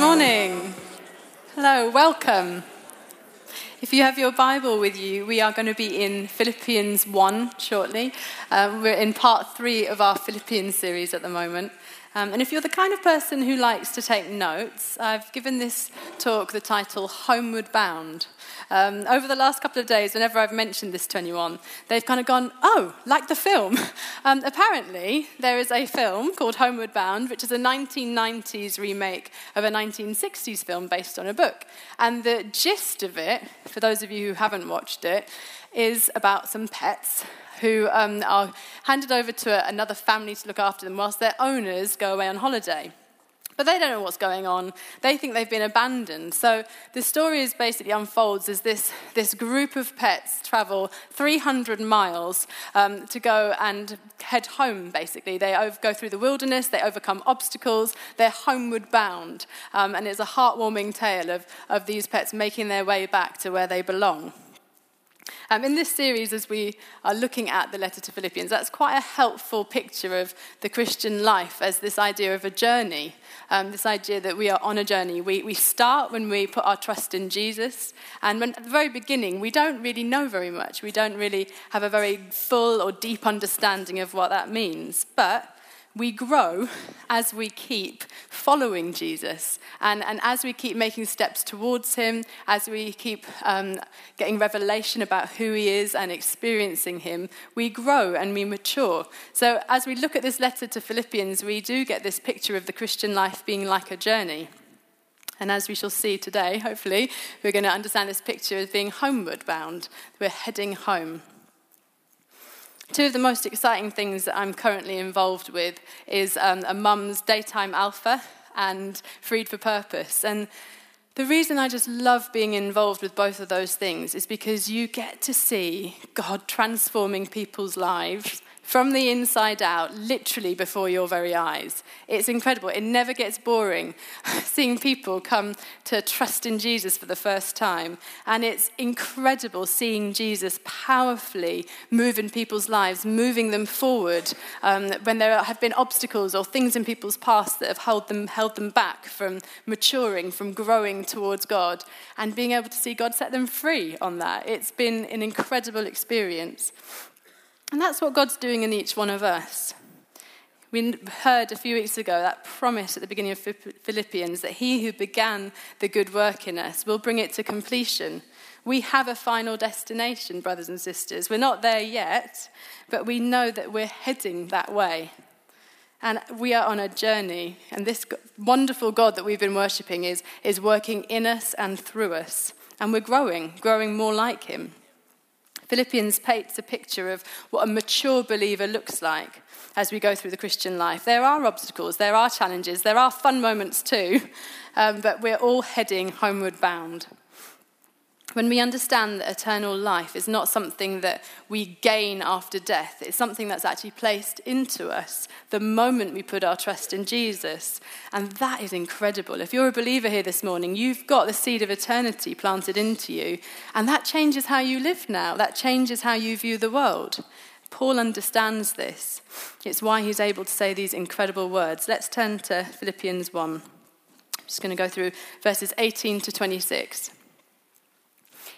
morning. Hello, welcome. If you have your Bible with you, we are going to be in Philippians 1 shortly. Um, we're in part three of our Philippians series at the moment. Um, and if you're the kind of person who likes to take notes, I've given this talk the title Homeward Bound. Um, over the last couple of days, whenever I've mentioned this to anyone, they've kind of gone, oh, like the film. Um, apparently, there is a film called Homeward Bound, which is a 1990s remake of a 1960s film based on a book. And the gist of it, for those of you who haven't watched it, is about some pets who um, are handed over to another family to look after them whilst their owners go away on holiday. But they don't know what's going on. They think they've been abandoned. So the story is basically unfolds as this, this group of pets travel 300 miles um, to go and head home, basically. They over, go through the wilderness, they overcome obstacles, they're homeward bound. Um, and it's a heartwarming tale of, of these pets making their way back to where they belong. Um, in this series, as we are looking at the letter to Philippians, that's quite a helpful picture of the Christian life as this idea of a journey, um, this idea that we are on a journey. We, we start when we put our trust in Jesus, and when, at the very beginning, we don't really know very much. We don't really have a very full or deep understanding of what that means. But we grow as we keep following Jesus and, and as we keep making steps towards Him, as we keep um, getting revelation about who He is and experiencing Him, we grow and we mature. So, as we look at this letter to Philippians, we do get this picture of the Christian life being like a journey. And as we shall see today, hopefully, we're going to understand this picture as being homeward bound. We're heading home. Two of the most exciting things that I'm currently involved with is um, a mum's daytime alpha and Freed for Purpose. And the reason I just love being involved with both of those things is because you get to see God transforming people's lives from the inside out, literally before your very eyes. It's incredible. It never gets boring seeing people come to trust in Jesus for the first time. And it's incredible seeing Jesus powerfully move in people's lives, moving them forward um, when there have been obstacles or things in people's past that have held them, held them back from maturing, from growing towards God, and being able to see God set them free on that. It's been an incredible experience. And that's what God's doing in each one of us. We heard a few weeks ago that promise at the beginning of Philippians that he who began the good work in us will bring it to completion. We have a final destination, brothers and sisters. We're not there yet, but we know that we're heading that way. And we are on a journey, and this wonderful God that we've been worshipping is, is working in us and through us. And we're growing, growing more like him. Philippians paints a picture of what a mature believer looks like as we go through the Christian life. There are obstacles, there are challenges, there are fun moments too, um, but we're all heading homeward bound. When we understand that eternal life is not something that we gain after death, it's something that's actually placed into us the moment we put our trust in Jesus. And that is incredible. If you're a believer here this morning, you've got the seed of eternity planted into you. And that changes how you live now, that changes how you view the world. Paul understands this. It's why he's able to say these incredible words. Let's turn to Philippians 1. I'm just going to go through verses 18 to 26.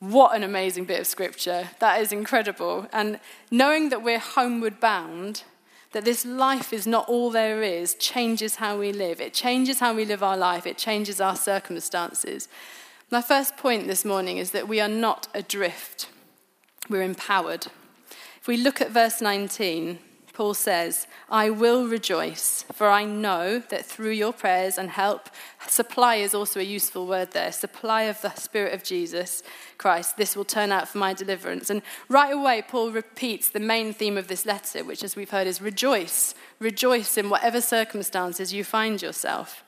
What an amazing bit of scripture. That is incredible. And knowing that we're homeward bound, that this life is not all there is, changes how we live. It changes how we live our life, it changes our circumstances. My first point this morning is that we are not adrift, we're empowered. If we look at verse 19, Paul says, I will rejoice, for I know that through your prayers and help, supply is also a useful word there, supply of the Spirit of Jesus Christ, this will turn out for my deliverance. And right away, Paul repeats the main theme of this letter, which, as we've heard, is rejoice. Rejoice in whatever circumstances you find yourself.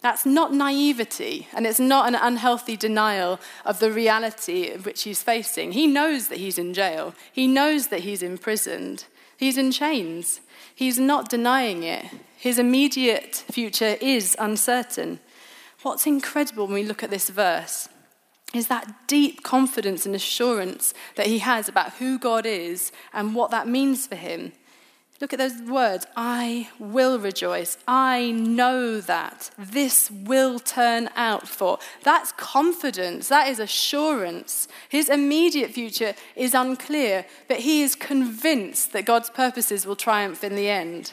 That's not naivety, and it's not an unhealthy denial of the reality which he's facing. He knows that he's in jail, he knows that he's imprisoned, he's in chains. He's not denying it. His immediate future is uncertain. What's incredible when we look at this verse is that deep confidence and assurance that he has about who God is and what that means for him. Look at those words I will rejoice. I know that this will turn out for. That's confidence. That is assurance. His immediate future is unclear, but he is convinced that God's purposes will triumph in the end.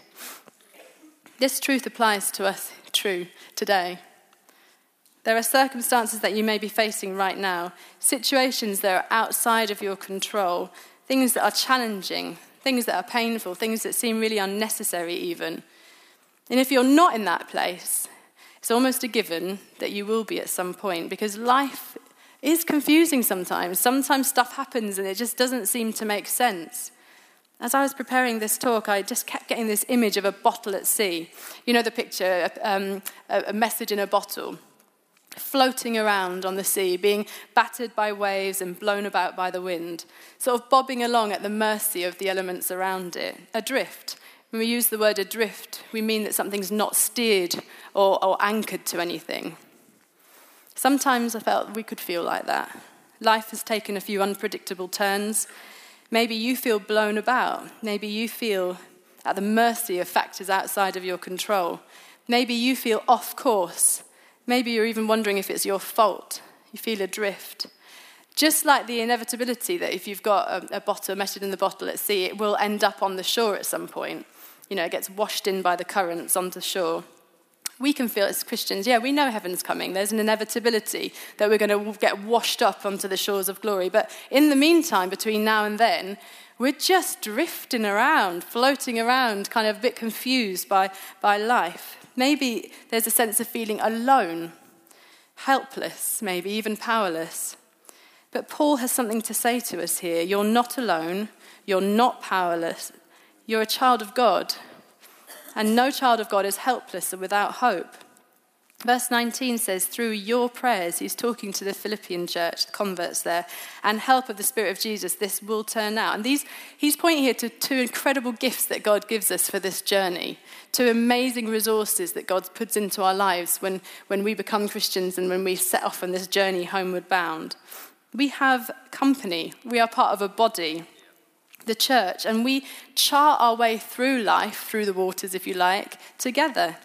This truth applies to us true today. There are circumstances that you may be facing right now, situations that are outside of your control, things that are challenging, things that are painful, things that seem really unnecessary, even. And if you're not in that place, it's almost a given that you will be at some point because life is confusing sometimes. Sometimes stuff happens and it just doesn't seem to make sense. As I was preparing this talk, I just kept getting this image of a bottle at sea. You know the picture, um, a message in a bottle floating around on the sea, being battered by waves and blown about by the wind, sort of bobbing along at the mercy of the elements around it, adrift. When we use the word adrift, we mean that something's not steered or, or anchored to anything. Sometimes I felt we could feel like that. Life has taken a few unpredictable turns. Maybe you feel blown about. Maybe you feel at the mercy of factors outside of your control. Maybe you feel off course Maybe you're even wondering if it's your fault. You feel adrift. Just like the inevitability that if you've got a, a bottle, measured in the bottle at sea, it will end up on the shore at some point. You know, it gets washed in by the currents onto shore. We can feel as Christians, yeah, we know heaven's coming. There's an inevitability that we're going to get washed up onto the shores of glory. But in the meantime, between now and then, we're just drifting around, floating around, kind of a bit confused by, by life. Maybe there's a sense of feeling alone, helpless, maybe even powerless. But Paul has something to say to us here. You're not alone, you're not powerless, you're a child of God. And no child of God is helpless or without hope. Verse 19 says, Through your prayers, he's talking to the Philippian church, the converts there, and help of the Spirit of Jesus, this will turn out. And these, he's pointing here to two incredible gifts that God gives us for this journey, two amazing resources that God puts into our lives when, when we become Christians and when we set off on this journey homeward bound. We have company, we are part of a body, the church, and we chart our way through life, through the waters, if you like, together.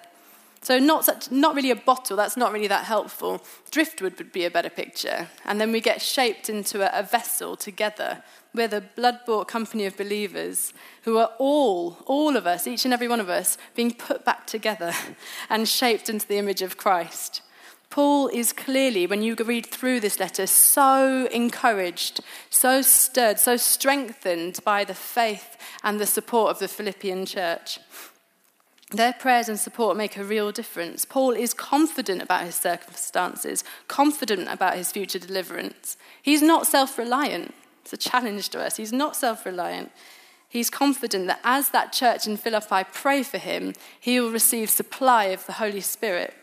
So not, such, not really a bottle, that's not really that helpful. Driftwood would be a better picture. And then we get shaped into a, a vessel together. We're the blood-bought company of believers who are all, all of us, each and every one of us, being put back together and shaped into the image of Christ. Paul is clearly, when you read through this letter, so encouraged, so stirred, so strengthened by the faith and the support of the Philippian church. Their prayers and support make a real difference. Paul is confident about his circumstances, confident about his future deliverance. He's not self reliant. It's a challenge to us. He's not self reliant. He's confident that as that church in Philippi pray for him, he will receive supply of the Holy Spirit.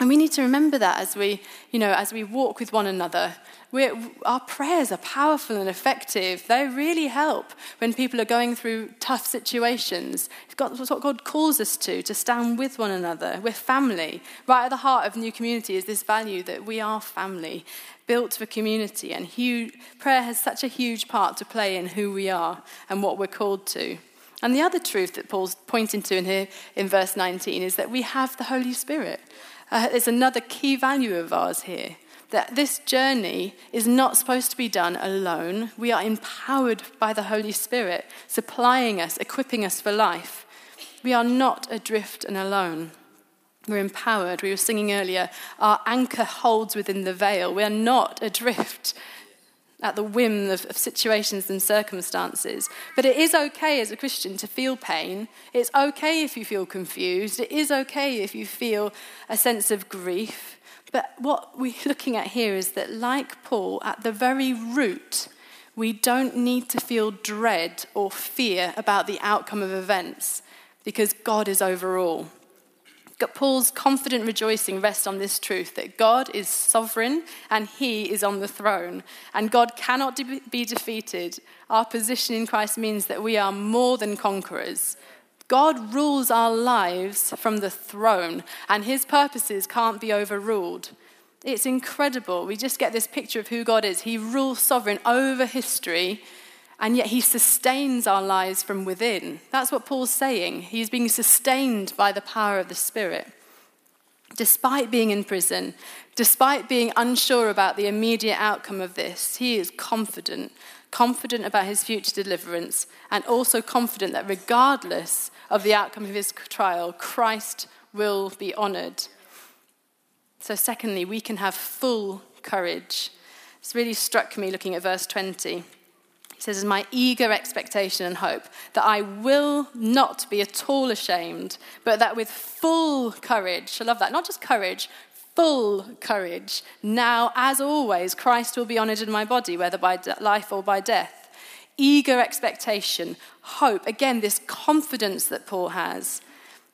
And we need to remember that as we, you know, as we walk with one another. We're, our prayers are powerful and effective. They really help when people are going through tough situations. It's what God calls us to, to stand with one another. We're family. Right at the heart of New Community is this value that we are family, built for community. And huge, prayer has such a huge part to play in who we are and what we're called to. And the other truth that Paul's pointing to in here in verse 19 is that we have the Holy Spirit. Uh, there's another key value of ours here that this journey is not supposed to be done alone. We are empowered by the Holy Spirit, supplying us, equipping us for life. We are not adrift and alone. We're empowered. We were singing earlier, our anchor holds within the veil. We are not adrift at the whim of, of, situations and circumstances. But it is okay as a Christian to feel pain. It's okay if you feel confused. It is okay if you feel a sense of grief. But what we're looking at here is that, like Paul, at the very root, we don't need to feel dread or fear about the outcome of events because God is over all. Paul's confident rejoicing rests on this truth that God is sovereign and he is on the throne, and God cannot de- be defeated. Our position in Christ means that we are more than conquerors. God rules our lives from the throne, and his purposes can't be overruled. It's incredible. We just get this picture of who God is. He rules sovereign over history and yet he sustains our lives from within. That's what Paul's saying. He's being sustained by the power of the Spirit. Despite being in prison, despite being unsure about the immediate outcome of this, he is confident, confident about his future deliverance, and also confident that regardless of the outcome of his trial, Christ will be honored. So, secondly, we can have full courage. It's really struck me looking at verse 20. He says, my eager expectation and hope that I will not be at all ashamed, but that with full courage, I love that, not just courage, full courage, now, as always, Christ will be honored in my body, whether by life or by death. Eager expectation, hope, again, this confidence that Paul has.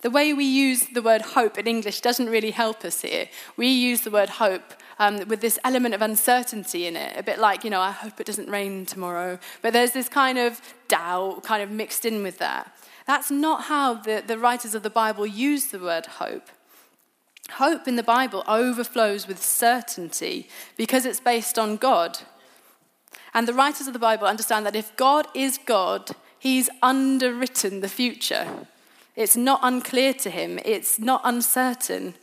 The way we use the word hope in English doesn't really help us here. We use the word hope um, with this element of uncertainty in it, a bit like, you know, I hope it doesn't rain tomorrow. But there's this kind of doubt kind of mixed in with that. That's not how the, the writers of the Bible use the word hope. Hope in the Bible overflows with certainty because it's based on God. And the writers of the Bible understand that if God is God, He's underwritten the future. It's not unclear to Him, it's not uncertain.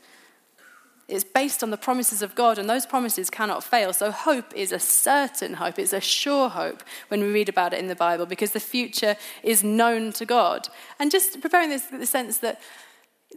It's based on the promises of God, and those promises cannot fail. So, hope is a certain hope. It's a sure hope when we read about it in the Bible because the future is known to God. And just preparing this, the sense that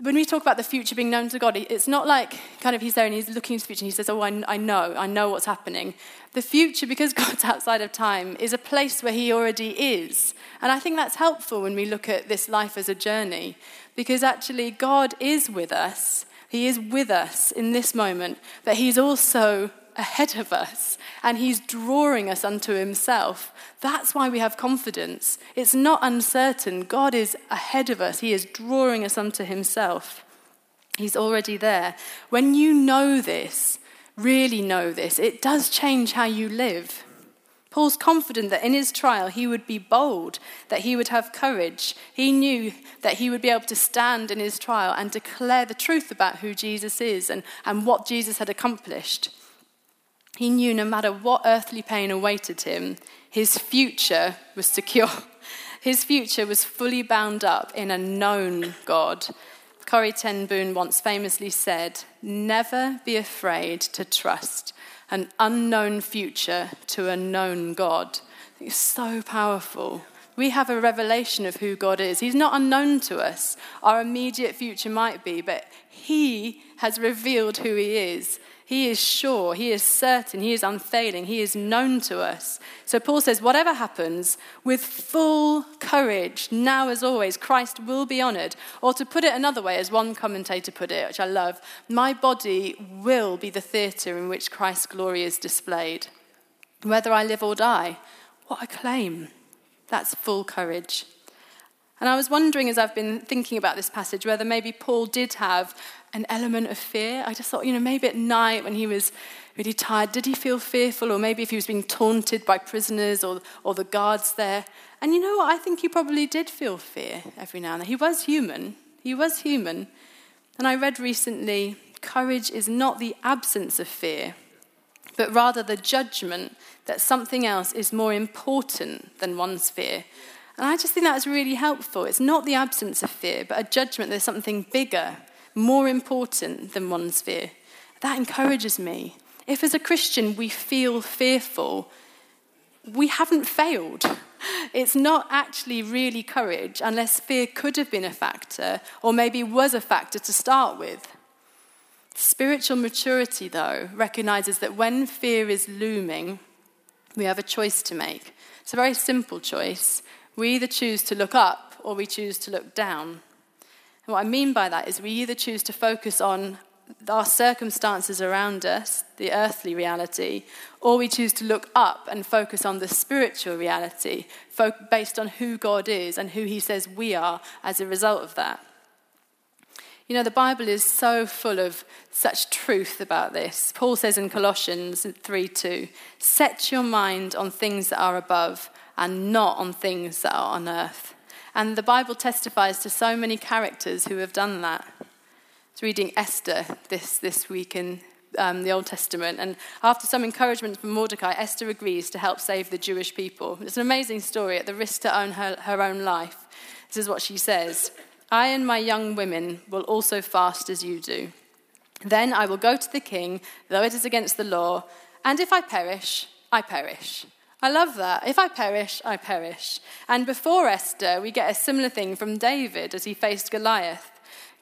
when we talk about the future being known to God, it's not like kind of he's there and he's looking into the future and he says, Oh, I, I know, I know what's happening. The future, because God's outside of time, is a place where he already is. And I think that's helpful when we look at this life as a journey because actually God is with us he is with us in this moment, but He's also ahead of us and He's drawing us unto Himself. That's why we have confidence. It's not uncertain. God is ahead of us, He is drawing us unto Himself. He's already there. When you know this, really know this, it does change how you live. Paul's confident that in his trial he would be bold, that he would have courage. He knew that he would be able to stand in his trial and declare the truth about who Jesus is and, and what Jesus had accomplished. He knew no matter what earthly pain awaited him, his future was secure. His future was fully bound up in a known God. Corrie Ten Boom once famously said, Never be afraid to trust an unknown future to a known God. It's so powerful. We have a revelation of who God is. He's not unknown to us. Our immediate future might be, but He has revealed who He is. He is sure, He is certain, He is unfailing, He is known to us. So Paul says, whatever happens, with full courage, now as always, Christ will be honored. Or to put it another way, as one commentator put it, which I love, my body will be the theatre in which Christ's glory is displayed. Whether I live or die, what a claim. That's full courage. And I was wondering as I've been thinking about this passage whether maybe Paul did have an element of fear. I just thought, you know, maybe at night when he was really tired, did he feel fearful? Or maybe if he was being taunted by prisoners or, or the guards there. And you know what? I think he probably did feel fear every now and then. He was human. He was human. And I read recently courage is not the absence of fear, but rather the judgment that something else is more important than one's fear. And I just think that's really helpful. It's not the absence of fear, but a judgment that there's something bigger, more important than one's fear. That encourages me. If as a Christian we feel fearful, we haven't failed. It's not actually really courage unless fear could have been a factor or maybe was a factor to start with. Spiritual maturity, though, recognizes that when fear is looming, we have a choice to make. It's a very simple choice. We either choose to look up or we choose to look down. And what I mean by that is we either choose to focus on our circumstances around us, the earthly reality, or we choose to look up and focus on the spiritual reality based on who God is and who He says we are as a result of that. You know, the Bible is so full of such truth about this. Paul says in Colossians 3 2, set your mind on things that are above and not on things that are on earth. And the Bible testifies to so many characters who have done that. I was reading Esther this, this week in um, the Old Testament, and after some encouragement from Mordecai, Esther agrees to help save the Jewish people. It's an amazing story at the risk to own her, her own life. This is what she says I and my young women will also fast as you do. Then I will go to the king, though it is against the law, and if I perish, I perish. I love that. If I perish, I perish. And before Esther, we get a similar thing from David as he faced Goliath.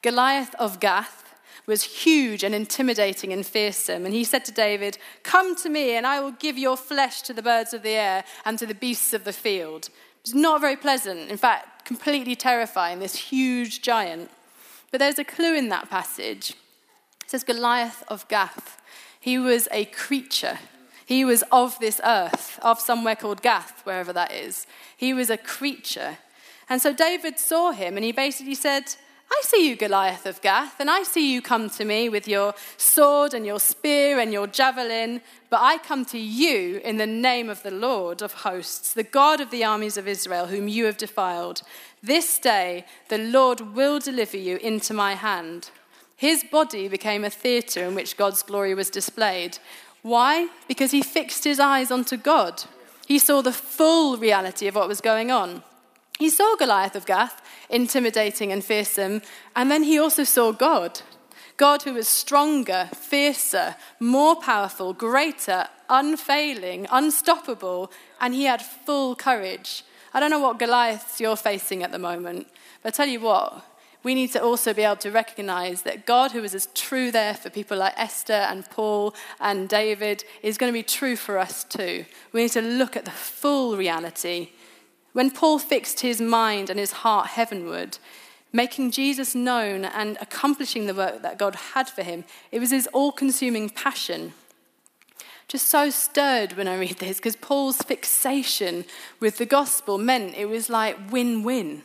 Goliath of Gath was huge and intimidating and fearsome. And he said to David, Come to me, and I will give your flesh to the birds of the air and to the beasts of the field. It's not very pleasant. In fact, completely terrifying, this huge giant. But there's a clue in that passage. It says Goliath of Gath. He was a creature he was of this earth, of somewhere called Gath, wherever that is. He was a creature. And so David saw him and he basically said, I see you, Goliath of Gath, and I see you come to me with your sword and your spear and your javelin, but I come to you in the name of the Lord of hosts, the God of the armies of Israel, whom you have defiled. This day the Lord will deliver you into my hand. His body became a theatre in which God's glory was displayed. Why? Because he fixed his eyes onto God. He saw the full reality of what was going on. He saw Goliath of Gath, intimidating and fearsome, and then he also saw God. God who was stronger, fiercer, more powerful, greater, unfailing, unstoppable, and he had full courage. I don't know what Goliaths you're facing at the moment, but I tell you what, we need to also be able to recognize that God, who is as true there for people like Esther and Paul and David, is going to be true for us too. We need to look at the full reality. When Paul fixed his mind and his heart heavenward, making Jesus known and accomplishing the work that God had for him, it was his all consuming passion. Just so stirred when I read this because Paul's fixation with the gospel meant it was like win win.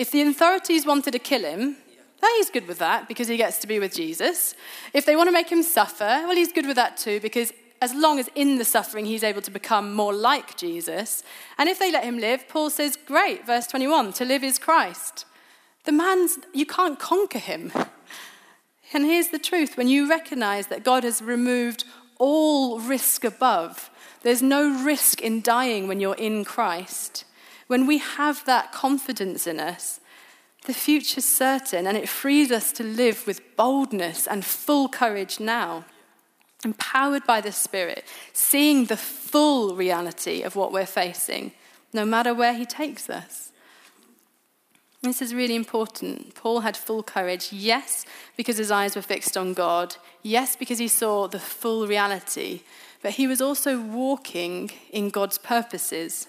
If the authorities wanted to kill him, well, he's good with that because he gets to be with Jesus. If they want to make him suffer, well, he's good with that too because as long as in the suffering he's able to become more like Jesus. And if they let him live, Paul says, great, verse 21, to live is Christ. The man's, you can't conquer him. And here's the truth when you recognize that God has removed all risk above, there's no risk in dying when you're in Christ. When we have that confidence in us, the future's certain and it frees us to live with boldness and full courage now. Empowered by the Spirit, seeing the full reality of what we're facing, no matter where He takes us. This is really important. Paul had full courage, yes, because his eyes were fixed on God, yes, because he saw the full reality, but he was also walking in God's purposes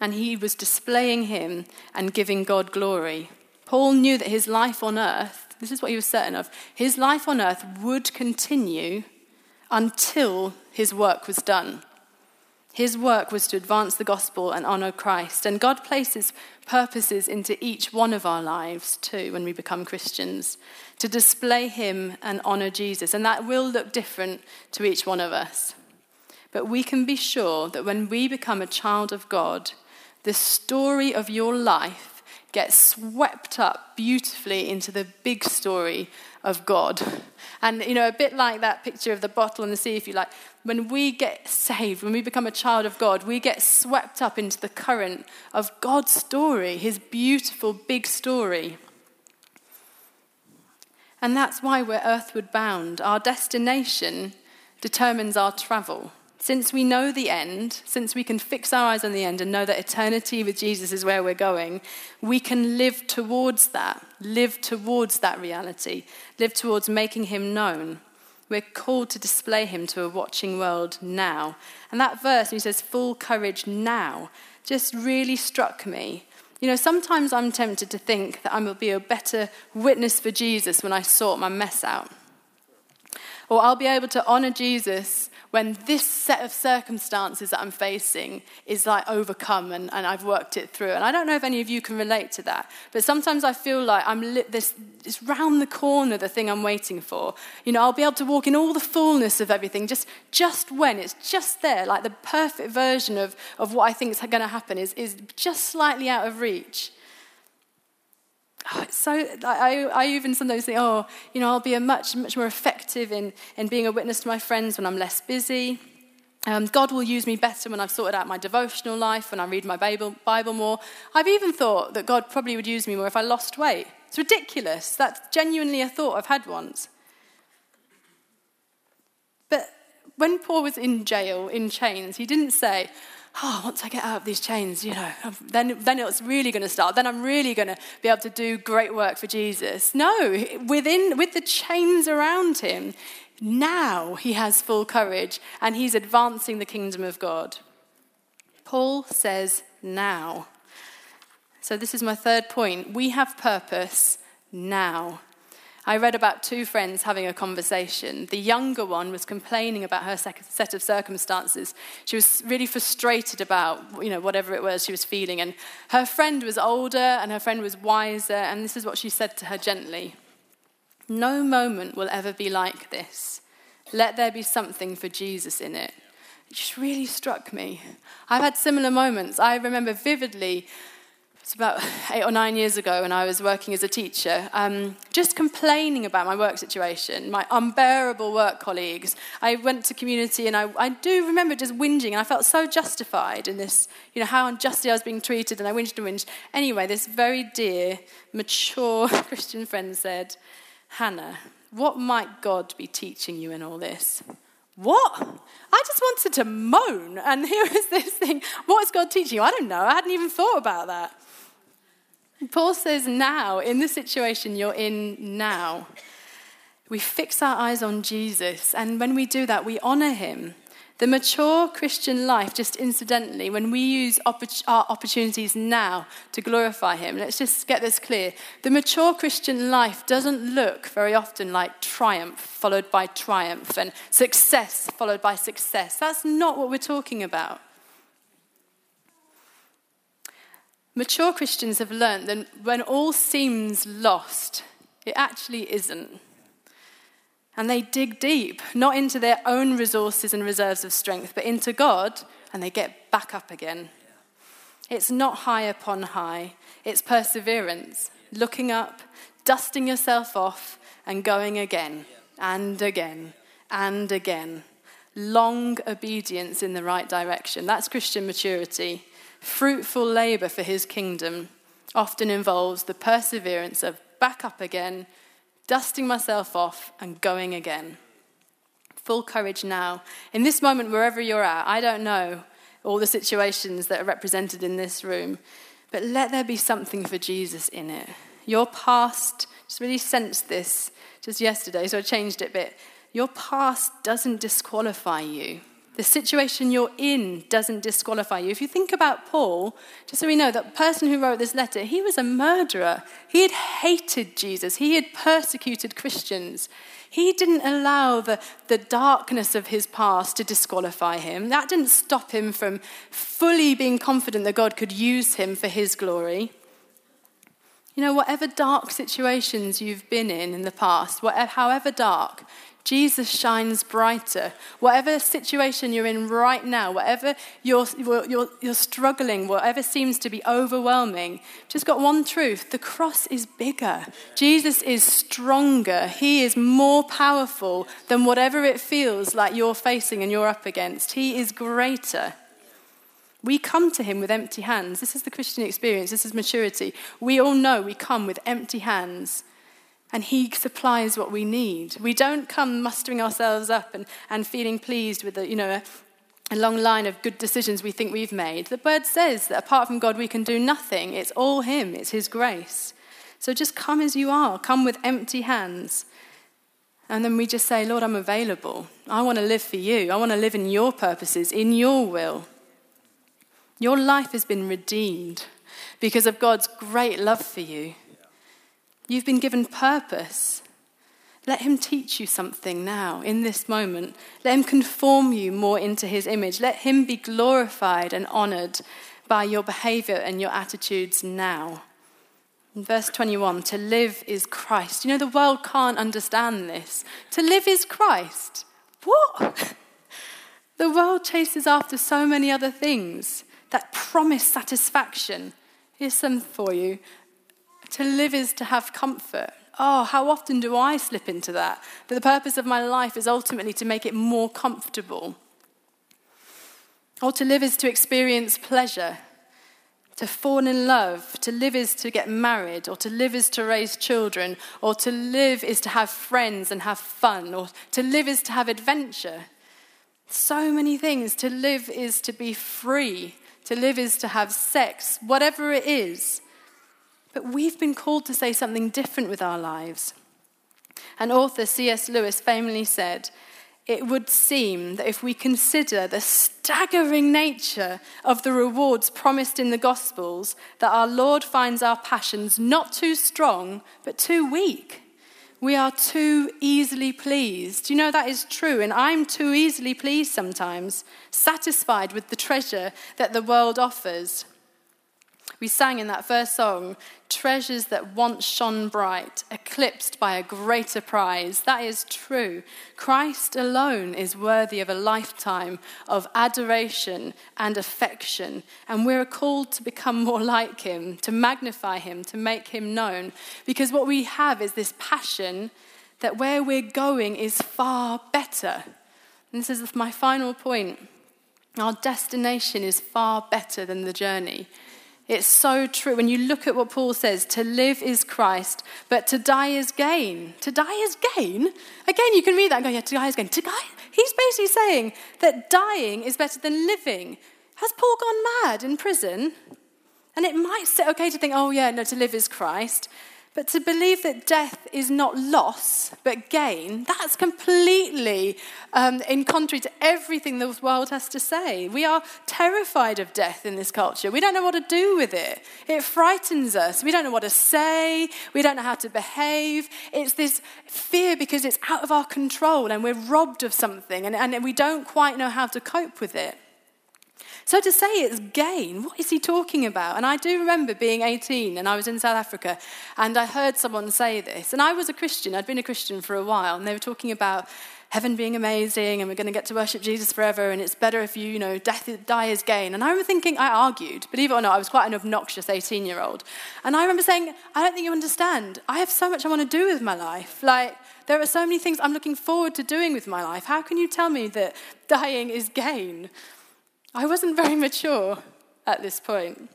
and he was displaying him and giving God glory. Paul knew that his life on earth, this is what he was certain of, his life on earth would continue until his work was done. His work was to advance the gospel and honor Christ. And God places purposes into each one of our lives too when we become Christians to display Him and honor Jesus. And that will look different to each one of us. But we can be sure that when we become a child of God, the story of your life gets swept up beautifully into the big story of God. And, you know, a bit like that picture of the bottle and the sea, if you like, when we get saved, when we become a child of God, we get swept up into the current of God's story, his beautiful big story. And that's why we're earthward bound. Our destination determines our travel. Since we know the end, since we can fix our eyes on the end and know that eternity with Jesus is where we're going, we can live towards that. live towards that reality, live towards making him known. We're called to display him to a watching world now. And that verse, he says, full courage now, just really struck me. You know, sometimes I'm tempted to think that I will be a better witness for Jesus when I sort my mess out. Or I'll be able to honor Jesus when this set of circumstances that I'm facing is like overcome and, and I've worked it through. And I don't know if any of you can relate to that, but sometimes I feel like I'm li- this, it's round the corner, the thing I'm waiting for. You know, I'll be able to walk in all the fullness of everything just, just when it's just there, like the perfect version of, of what I think is going to happen is, is just slightly out of reach. So I, I even sometimes think, oh, you know, I'll be a much, much more effective in, in being a witness to my friends when I'm less busy. Um, God will use me better when I've sorted out my devotional life, when I read my Bible, Bible more. I've even thought that God probably would use me more if I lost weight. It's ridiculous. That's genuinely a thought I've had once. But when Paul was in jail, in chains, he didn't say, oh, once I get out of these chains, you know, then, then it's really going to start. Then I'm really going to be able to do great work for Jesus. No, within, with the chains around him, now he has full courage and he's advancing the kingdom of God. Paul says, now. So, this is my third point. We have purpose now. I read about two friends having a conversation. The younger one was complaining about her set of circumstances. She was really frustrated about, you know, whatever it was she was feeling. And her friend was older and her friend was wiser. And this is what she said to her gently No moment will ever be like this. Let there be something for Jesus in it. It just really struck me. I've had similar moments. I remember vividly it's about eight or nine years ago when I was working as a teacher, um, just complaining about my work situation, my unbearable work colleagues. I went to community and I, I do remember just whinging, and I felt so justified in this, you know, how unjustly I was being treated, and I whinged and whinged. Anyway, this very dear, mature Christian friend said, Hannah, what might God be teaching you in all this? What? I just wanted to moan, and here is this thing. What is God teaching you? I don't know. I hadn't even thought about that. Paul says, now, in the situation you're in now, we fix our eyes on Jesus. And when we do that, we honor him. The mature Christian life, just incidentally, when we use our opportunities now to glorify Him, let's just get this clear. The mature Christian life doesn't look very often like triumph followed by triumph and success followed by success. That's not what we're talking about. Mature Christians have learned that when all seems lost, it actually isn't. And they dig deep, not into their own resources and reserves of strength, but into God, and they get back up again. It's not high upon high, it's perseverance, looking up, dusting yourself off, and going again, and again, and again. Long obedience in the right direction. That's Christian maturity. Fruitful labor for his kingdom often involves the perseverance of back up again, dusting myself off, and going again. Full courage now. In this moment, wherever you're at, I don't know all the situations that are represented in this room, but let there be something for Jesus in it. Your past, just really sensed this just yesterday, so I changed it a bit. Your past doesn't disqualify you. The situation you're in doesn't disqualify you. If you think about Paul, just so we know, that person who wrote this letter, he was a murderer. He had hated Jesus, he had persecuted Christians. He didn't allow the, the darkness of his past to disqualify him. That didn't stop him from fully being confident that God could use him for his glory. You know, whatever dark situations you've been in in the past, whatever, however dark, Jesus shines brighter. Whatever situation you're in right now, whatever you're, you're, you're struggling, whatever seems to be overwhelming, just got one truth the cross is bigger. Jesus is stronger. He is more powerful than whatever it feels like you're facing and you're up against. He is greater. We come to him with empty hands. This is the Christian experience, this is maturity. We all know we come with empty hands and He supplies what we need. We don't come mustering ourselves up and, and feeling pleased with the, you know, a, a long line of good decisions we think we've made. The word says that apart from God, we can do nothing. It's all Him, it's His grace. So just come as you are, come with empty hands. And then we just say, Lord, I'm available. I want to live for you. I want to live in your purposes, in your will. Your life has been redeemed because of God's great love for you. You've been given purpose. Let Him teach you something now, in this moment. Let Him conform you more into His image. Let Him be glorified and honored by your behavior and your attitudes now. In verse 21, to live is Christ. You know, the world can't understand this. To live is Christ. What? the world chases after so many other things that promise satisfaction. Here's some for you. To live is to have comfort. Oh, how often do I slip into that? That the purpose of my life is ultimately to make it more comfortable. Or to live is to experience pleasure to fall in love, to live is to get married, or to live is to raise children, or to live is to have friends and have fun, or to live is to have adventure. So many things. To live is to be free, to live is to have sex, whatever it is. But we've been called to say something different with our lives. An author, C.S. Lewis, famously said, it would seem that if we consider the staggering nature of the rewards promised in the Gospels, that our Lord finds our passions not too strong, but too weak. We are too easily pleased. You know that is true, and I'm too easily pleased sometimes, satisfied with the treasure that the world offers. We sang in that first song, treasures that once shone bright, eclipsed by a greater prize. That is true. Christ alone is worthy of a lifetime of adoration and affection, and we're called to become more like him, to magnify him, to make him known, because what we have is this passion that where we're going is far better. And this is my final point. Our destination is far better than the journey. It's so true. When you look at what Paul says, to live is Christ, but to die is gain. To die is gain? Again, you can read that and go, yeah, to die is gain. To die? He's basically saying that dying is better than living. Has Paul gone mad in prison? And it might sit okay to think, oh, yeah, no, to live is Christ. But to believe that death is not loss, but gain, that's completely um, in contrary to everything the world has to say. We are terrified of death in this culture. We don't know what to do with it. It frightens us. We don't know what to say. We don't know how to behave. It's this fear because it's out of our control and we're robbed of something and, and we don't quite know how to cope with it. So to say it's gain, what is he talking about? And I do remember being 18 and I was in South Africa and I heard someone say this. And I was a Christian, I'd been a Christian for a while, and they were talking about heaven being amazing and we're going to get to worship Jesus forever and it's better if you, you know, death, die is gain. And I remember thinking, I argued, believe it or not, I was quite an obnoxious 18 year old. And I remember saying, I don't think you understand. I have so much I want to do with my life. Like, there are so many things I'm looking forward to doing with my life. How can you tell me that dying is gain? I wasn't very mature at this point.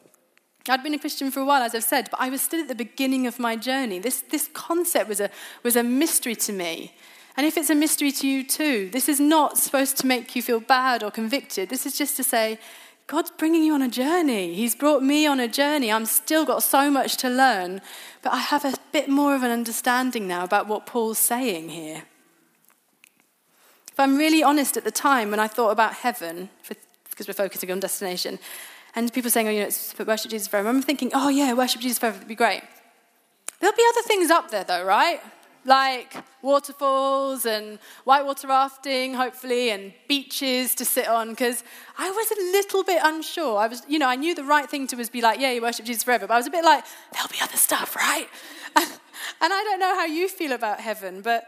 I'd been a Christian for a while, as I've said, but I was still at the beginning of my journey. This, this concept was a, was a mystery to me. And if it's a mystery to you too, this is not supposed to make you feel bad or convicted. This is just to say, God's bringing you on a journey. He's brought me on a journey. I'm still got so much to learn, but I have a bit more of an understanding now about what Paul's saying here. If I'm really honest at the time when I thought about heaven, for because we're focusing on destination. And people saying, oh, you know, it's worship Jesus forever. I'm thinking, oh, yeah, worship Jesus forever, that'd be great. There'll be other things up there, though, right? Like waterfalls and whitewater rafting, hopefully, and beaches to sit on. Because I was a little bit unsure. I was, you know, I knew the right thing to was be like, yeah, you worship Jesus forever. But I was a bit like, there'll be other stuff, right? and I don't know how you feel about heaven, but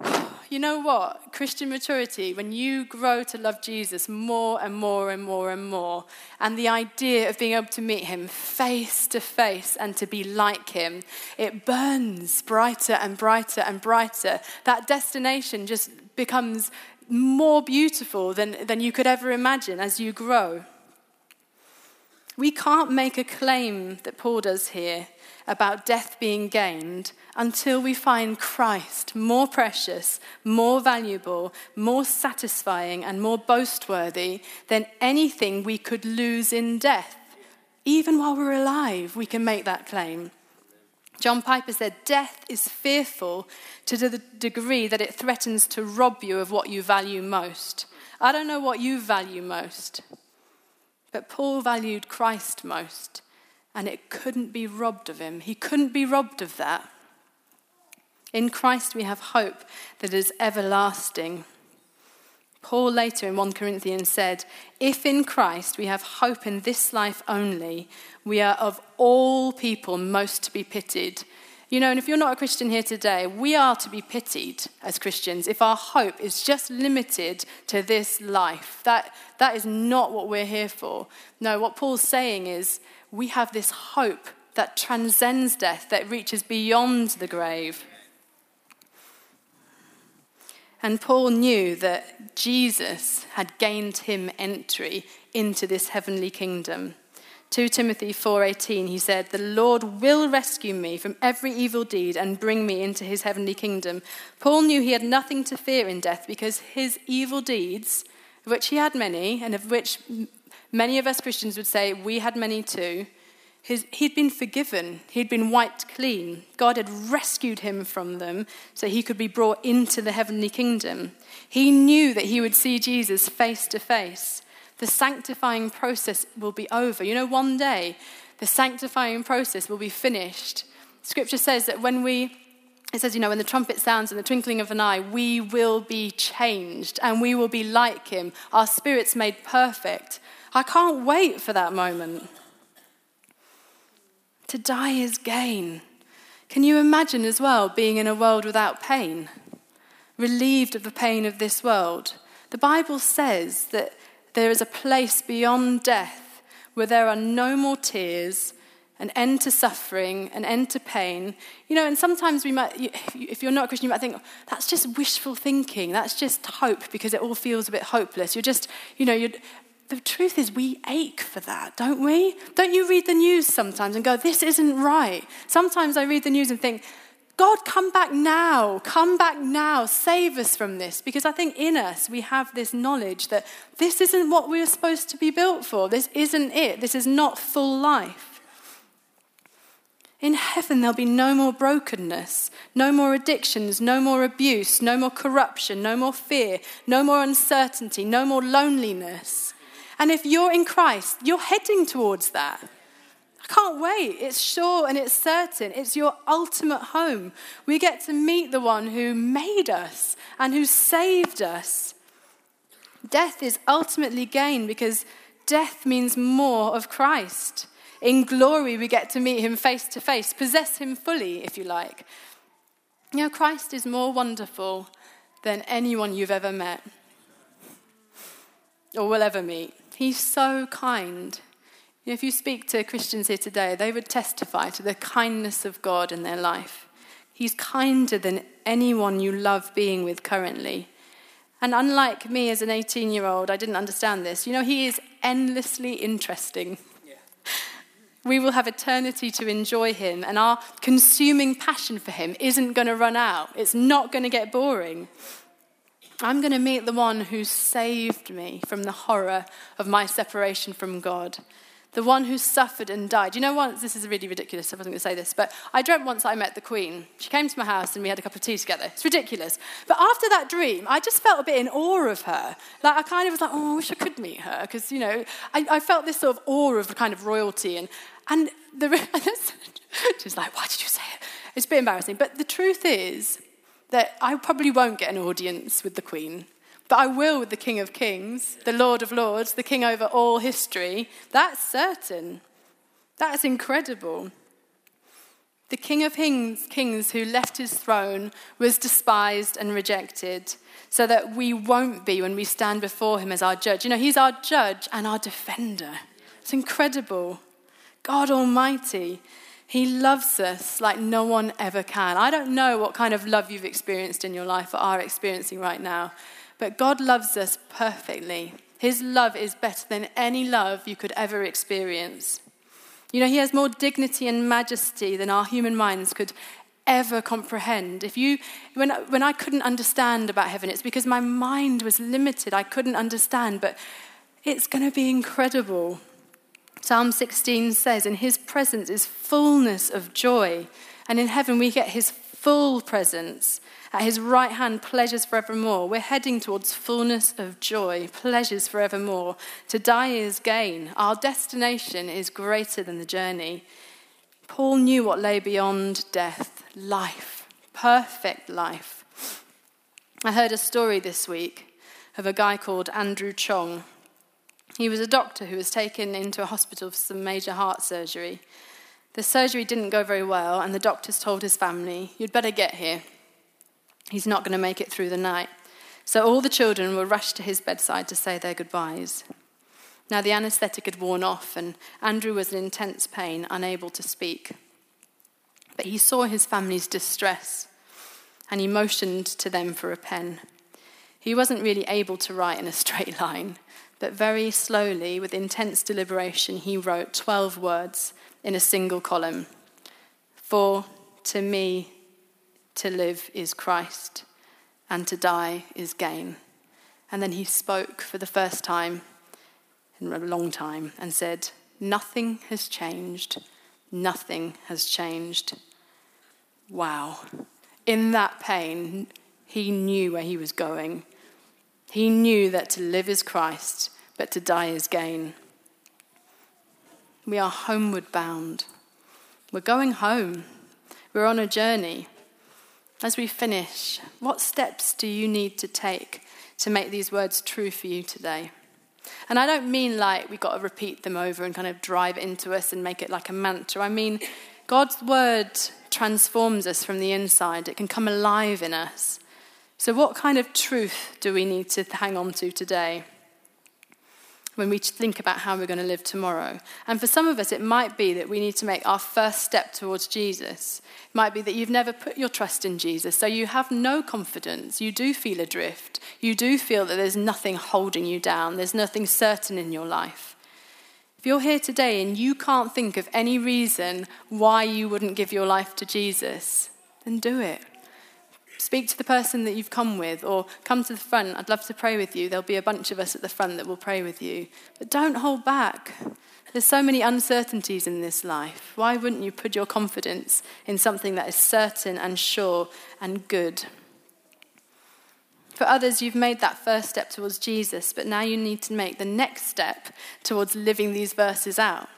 you know what? Christian maturity, when you grow to love Jesus more and more and more and more, and the idea of being able to meet him face to face and to be like him, it burns brighter and brighter and brighter. That destination just becomes more beautiful than, than you could ever imagine as you grow. We can't make a claim that Paul does here about death being gained until we find Christ more precious, more valuable, more satisfying, and more boastworthy than anything we could lose in death. Even while we're alive, we can make that claim. John Piper said, Death is fearful to the degree that it threatens to rob you of what you value most. I don't know what you value most, but Paul valued Christ most, and it couldn't be robbed of him. He couldn't be robbed of that. In Christ, we have hope that is everlasting. Paul later in 1 Corinthians said, If in Christ we have hope in this life only, we are of all people most to be pitied. You know, and if you're not a Christian here today, we are to be pitied as Christians if our hope is just limited to this life. That, that is not what we're here for. No, what Paul's saying is we have this hope that transcends death, that reaches beyond the grave. And Paul knew that Jesus had gained him entry into this heavenly kingdom. 2 Timothy 4:18 he said the Lord will rescue me from every evil deed and bring me into his heavenly kingdom. Paul knew he had nothing to fear in death because his evil deeds of which he had many and of which many of us Christians would say we had many too his, he'd been forgiven, he'd been wiped clean. God had rescued him from them so he could be brought into the heavenly kingdom. He knew that he would see Jesus face to face. The sanctifying process will be over. You know, one day the sanctifying process will be finished. Scripture says that when we, it says, you know, when the trumpet sounds in the twinkling of an eye, we will be changed and we will be like him. Our spirit's made perfect. I can't wait for that moment. To die is gain. Can you imagine as well being in a world without pain? Relieved of the pain of this world? The Bible says that there is a place beyond death where there are no more tears, an end to suffering, an end to pain. You know, and sometimes we might, if you're not a Christian, you might think, that's just wishful thinking. That's just hope because it all feels a bit hopeless. You're just, you know, you're, the truth is, we ache for that, don't we? Don't you read the news sometimes and go, this isn't right? Sometimes I read the news and think, God, come back now. Come back now. Save us from this. Because I think in us we have this knowledge that this isn't what we are supposed to be built for. This isn't it. This is not full life. In heaven, there'll be no more brokenness, no more addictions, no more abuse, no more corruption, no more fear, no more uncertainty, no more loneliness. And if you're in Christ, you're heading towards that. Can't wait. It's sure and it's certain. It's your ultimate home. We get to meet the one who made us and who saved us. Death is ultimately gain because death means more of Christ. In glory, we get to meet him face to face, possess him fully, if you like. You know, Christ is more wonderful than anyone you've ever met or will ever meet. He's so kind. If you speak to Christians here today, they would testify to the kindness of God in their life. He's kinder than anyone you love being with currently. And unlike me as an 18 year old, I didn't understand this. You know, he is endlessly interesting. Yeah. We will have eternity to enjoy him, and our consuming passion for him isn't going to run out. It's not going to get boring. I'm going to meet the one who saved me from the horror of my separation from God. The one who suffered and died. You know, once, this is really ridiculous, I wasn't going to say this, but I dreamt once I met the Queen. She came to my house and we had a cup of tea together. It's ridiculous. But after that dream, I just felt a bit in awe of her. Like, I kind of was like, oh, I wish I could meet her. Because, you know, I, I, felt this sort of awe of kind of royalty. And, and the, she's like, why did you say it? It's a bit embarrassing. But the truth is, that I probably won't get an audience with the Queen, but I will with the King of Kings, the Lord of Lords, the King over all history. That's certain. That's incredible. The King of Kings who left his throne was despised and rejected, so that we won't be when we stand before him as our judge. You know, he's our judge and our defender. It's incredible. God Almighty. He loves us like no one ever can. I don't know what kind of love you've experienced in your life or are experiencing right now, but God loves us perfectly. His love is better than any love you could ever experience. You know, He has more dignity and majesty than our human minds could ever comprehend. If you, when, when I couldn't understand about heaven, it's because my mind was limited. I couldn't understand, but it's going to be incredible. Psalm 16 says, In his presence is fullness of joy, And in heaven, we get his full presence. At his right hand, pleasures forevermore. We're heading towards fullness of joy, pleasures forevermore. To die is gain. Our destination is greater than the journey. Paul knew what lay beyond death life, perfect life. I heard a story this week of a guy called Andrew Chong. He was a doctor who was taken into a hospital for some major heart surgery. The surgery didn't go very well, and the doctors told his family, You'd better get here. He's not going to make it through the night. So all the children were rushed to his bedside to say their goodbyes. Now the anaesthetic had worn off, and Andrew was in intense pain, unable to speak. But he saw his family's distress, and he motioned to them for a pen. He wasn't really able to write in a straight line, but very slowly, with intense deliberation, he wrote 12 words in a single column. For to me, to live is Christ, and to die is gain. And then he spoke for the first time in a long time and said, Nothing has changed. Nothing has changed. Wow. In that pain, he knew where he was going. He knew that to live is Christ, but to die is gain. We are homeward bound. We're going home. We're on a journey. As we finish, what steps do you need to take to make these words true for you today? And I don't mean like we've got to repeat them over and kind of drive into us and make it like a mantra. I mean, God's word transforms us from the inside, it can come alive in us. So, what kind of truth do we need to hang on to today? When we think about how we're going to live tomorrow. And for some of us, it might be that we need to make our first step towards Jesus. It might be that you've never put your trust in Jesus, so you have no confidence. You do feel adrift. You do feel that there's nothing holding you down, there's nothing certain in your life. If you're here today and you can't think of any reason why you wouldn't give your life to Jesus, then do it. Speak to the person that you've come with, or come to the front. I'd love to pray with you. There'll be a bunch of us at the front that will pray with you. But don't hold back. There's so many uncertainties in this life. Why wouldn't you put your confidence in something that is certain and sure and good? For others, you've made that first step towards Jesus, but now you need to make the next step towards living these verses out.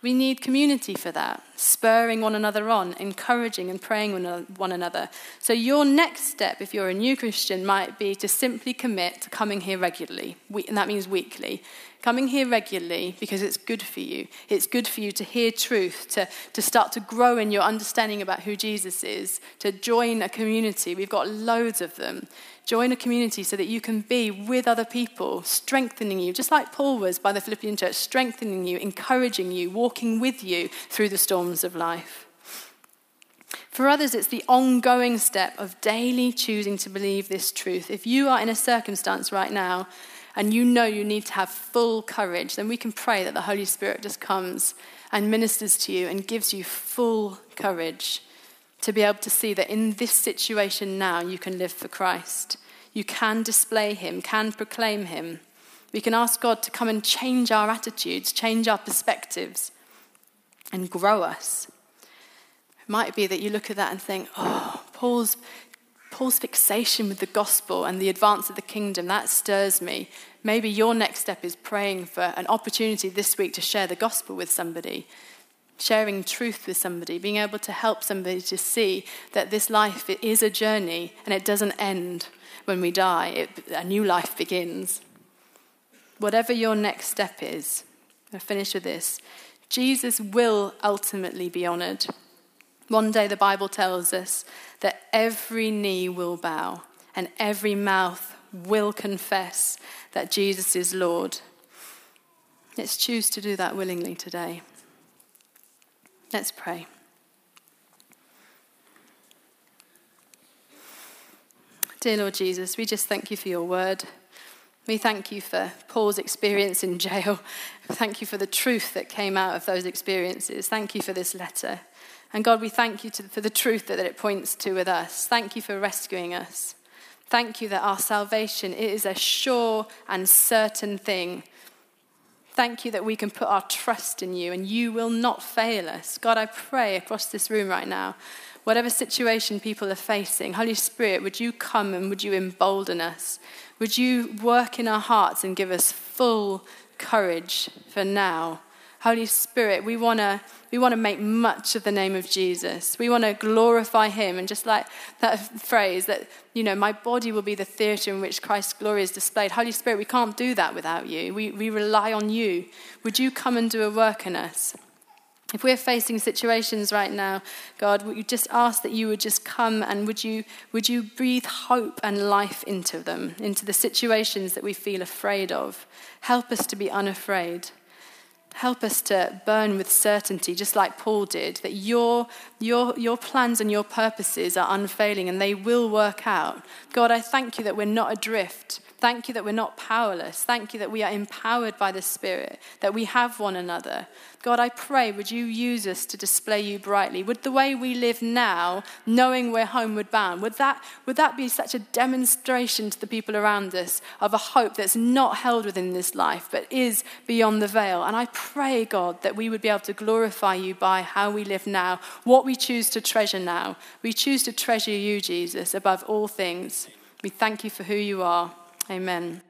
We need community for that, spurring one another on, encouraging and praying one another. So, your next step, if you're a new Christian, might be to simply commit to coming here regularly, and that means weekly. Coming here regularly because it's good for you. It's good for you to hear truth, to, to start to grow in your understanding about who Jesus is, to join a community. We've got loads of them. Join a community so that you can be with other people, strengthening you, just like Paul was by the Philippian church, strengthening you, encouraging you, walking with you through the of life. For others, it's the ongoing step of daily choosing to believe this truth. If you are in a circumstance right now and you know you need to have full courage, then we can pray that the Holy Spirit just comes and ministers to you and gives you full courage to be able to see that in this situation now you can live for Christ. You can display Him, can proclaim Him. We can ask God to come and change our attitudes, change our perspectives, and grow us. It might be that you look at that and think, oh, Paul's Paul's fixation with the gospel and the advance of the kingdom, that stirs me. Maybe your next step is praying for an opportunity this week to share the gospel with somebody, sharing truth with somebody, being able to help somebody to see that this life is a journey and it doesn't end when we die, it, a new life begins. Whatever your next step is, I'll finish with this Jesus will ultimately be honored. One day the Bible tells us that every knee will bow and every mouth will confess that Jesus is Lord. Let's choose to do that willingly today. Let's pray. Dear Lord Jesus, we just thank you for your word. We thank you for Paul's experience in jail. Thank you for the truth that came out of those experiences. Thank you for this letter. And God, we thank you to, for the truth that, that it points to with us. Thank you for rescuing us. Thank you that our salvation is a sure and certain thing Thank you that we can put our trust in you and you will not fail us. God, I pray across this room right now, whatever situation people are facing, Holy Spirit, would you come and would you embolden us? Would you work in our hearts and give us full courage for now? Holy Spirit, we want to we want to make much of the name of Jesus. We want to glorify him and just like that phrase that you know, my body will be the theater in which Christ's glory is displayed. Holy Spirit, we can't do that without you. We we rely on you. Would you come and do a work in us? If we're facing situations right now, God, we just ask that you would just come and would you, would you breathe hope and life into them, into the situations that we feel afraid of? Help us to be unafraid. Help us to burn with certainty, just like Paul did, that your, your, your plans and your purposes are unfailing and they will work out. God, I thank you that we're not adrift, Thank you that we're not powerless. Thank you that we are empowered by the Spirit, that we have one another. God, I pray, would you use us to display you brightly? Would the way we live now, knowing we're homeward bound, would that, would that be such a demonstration to the people around us of a hope that's not held within this life, but is beyond the veil? And I pray, God, that we would be able to glorify you by how we live now, what we choose to treasure now. We choose to treasure you, Jesus, above all things. We thank you for who you are. Amen.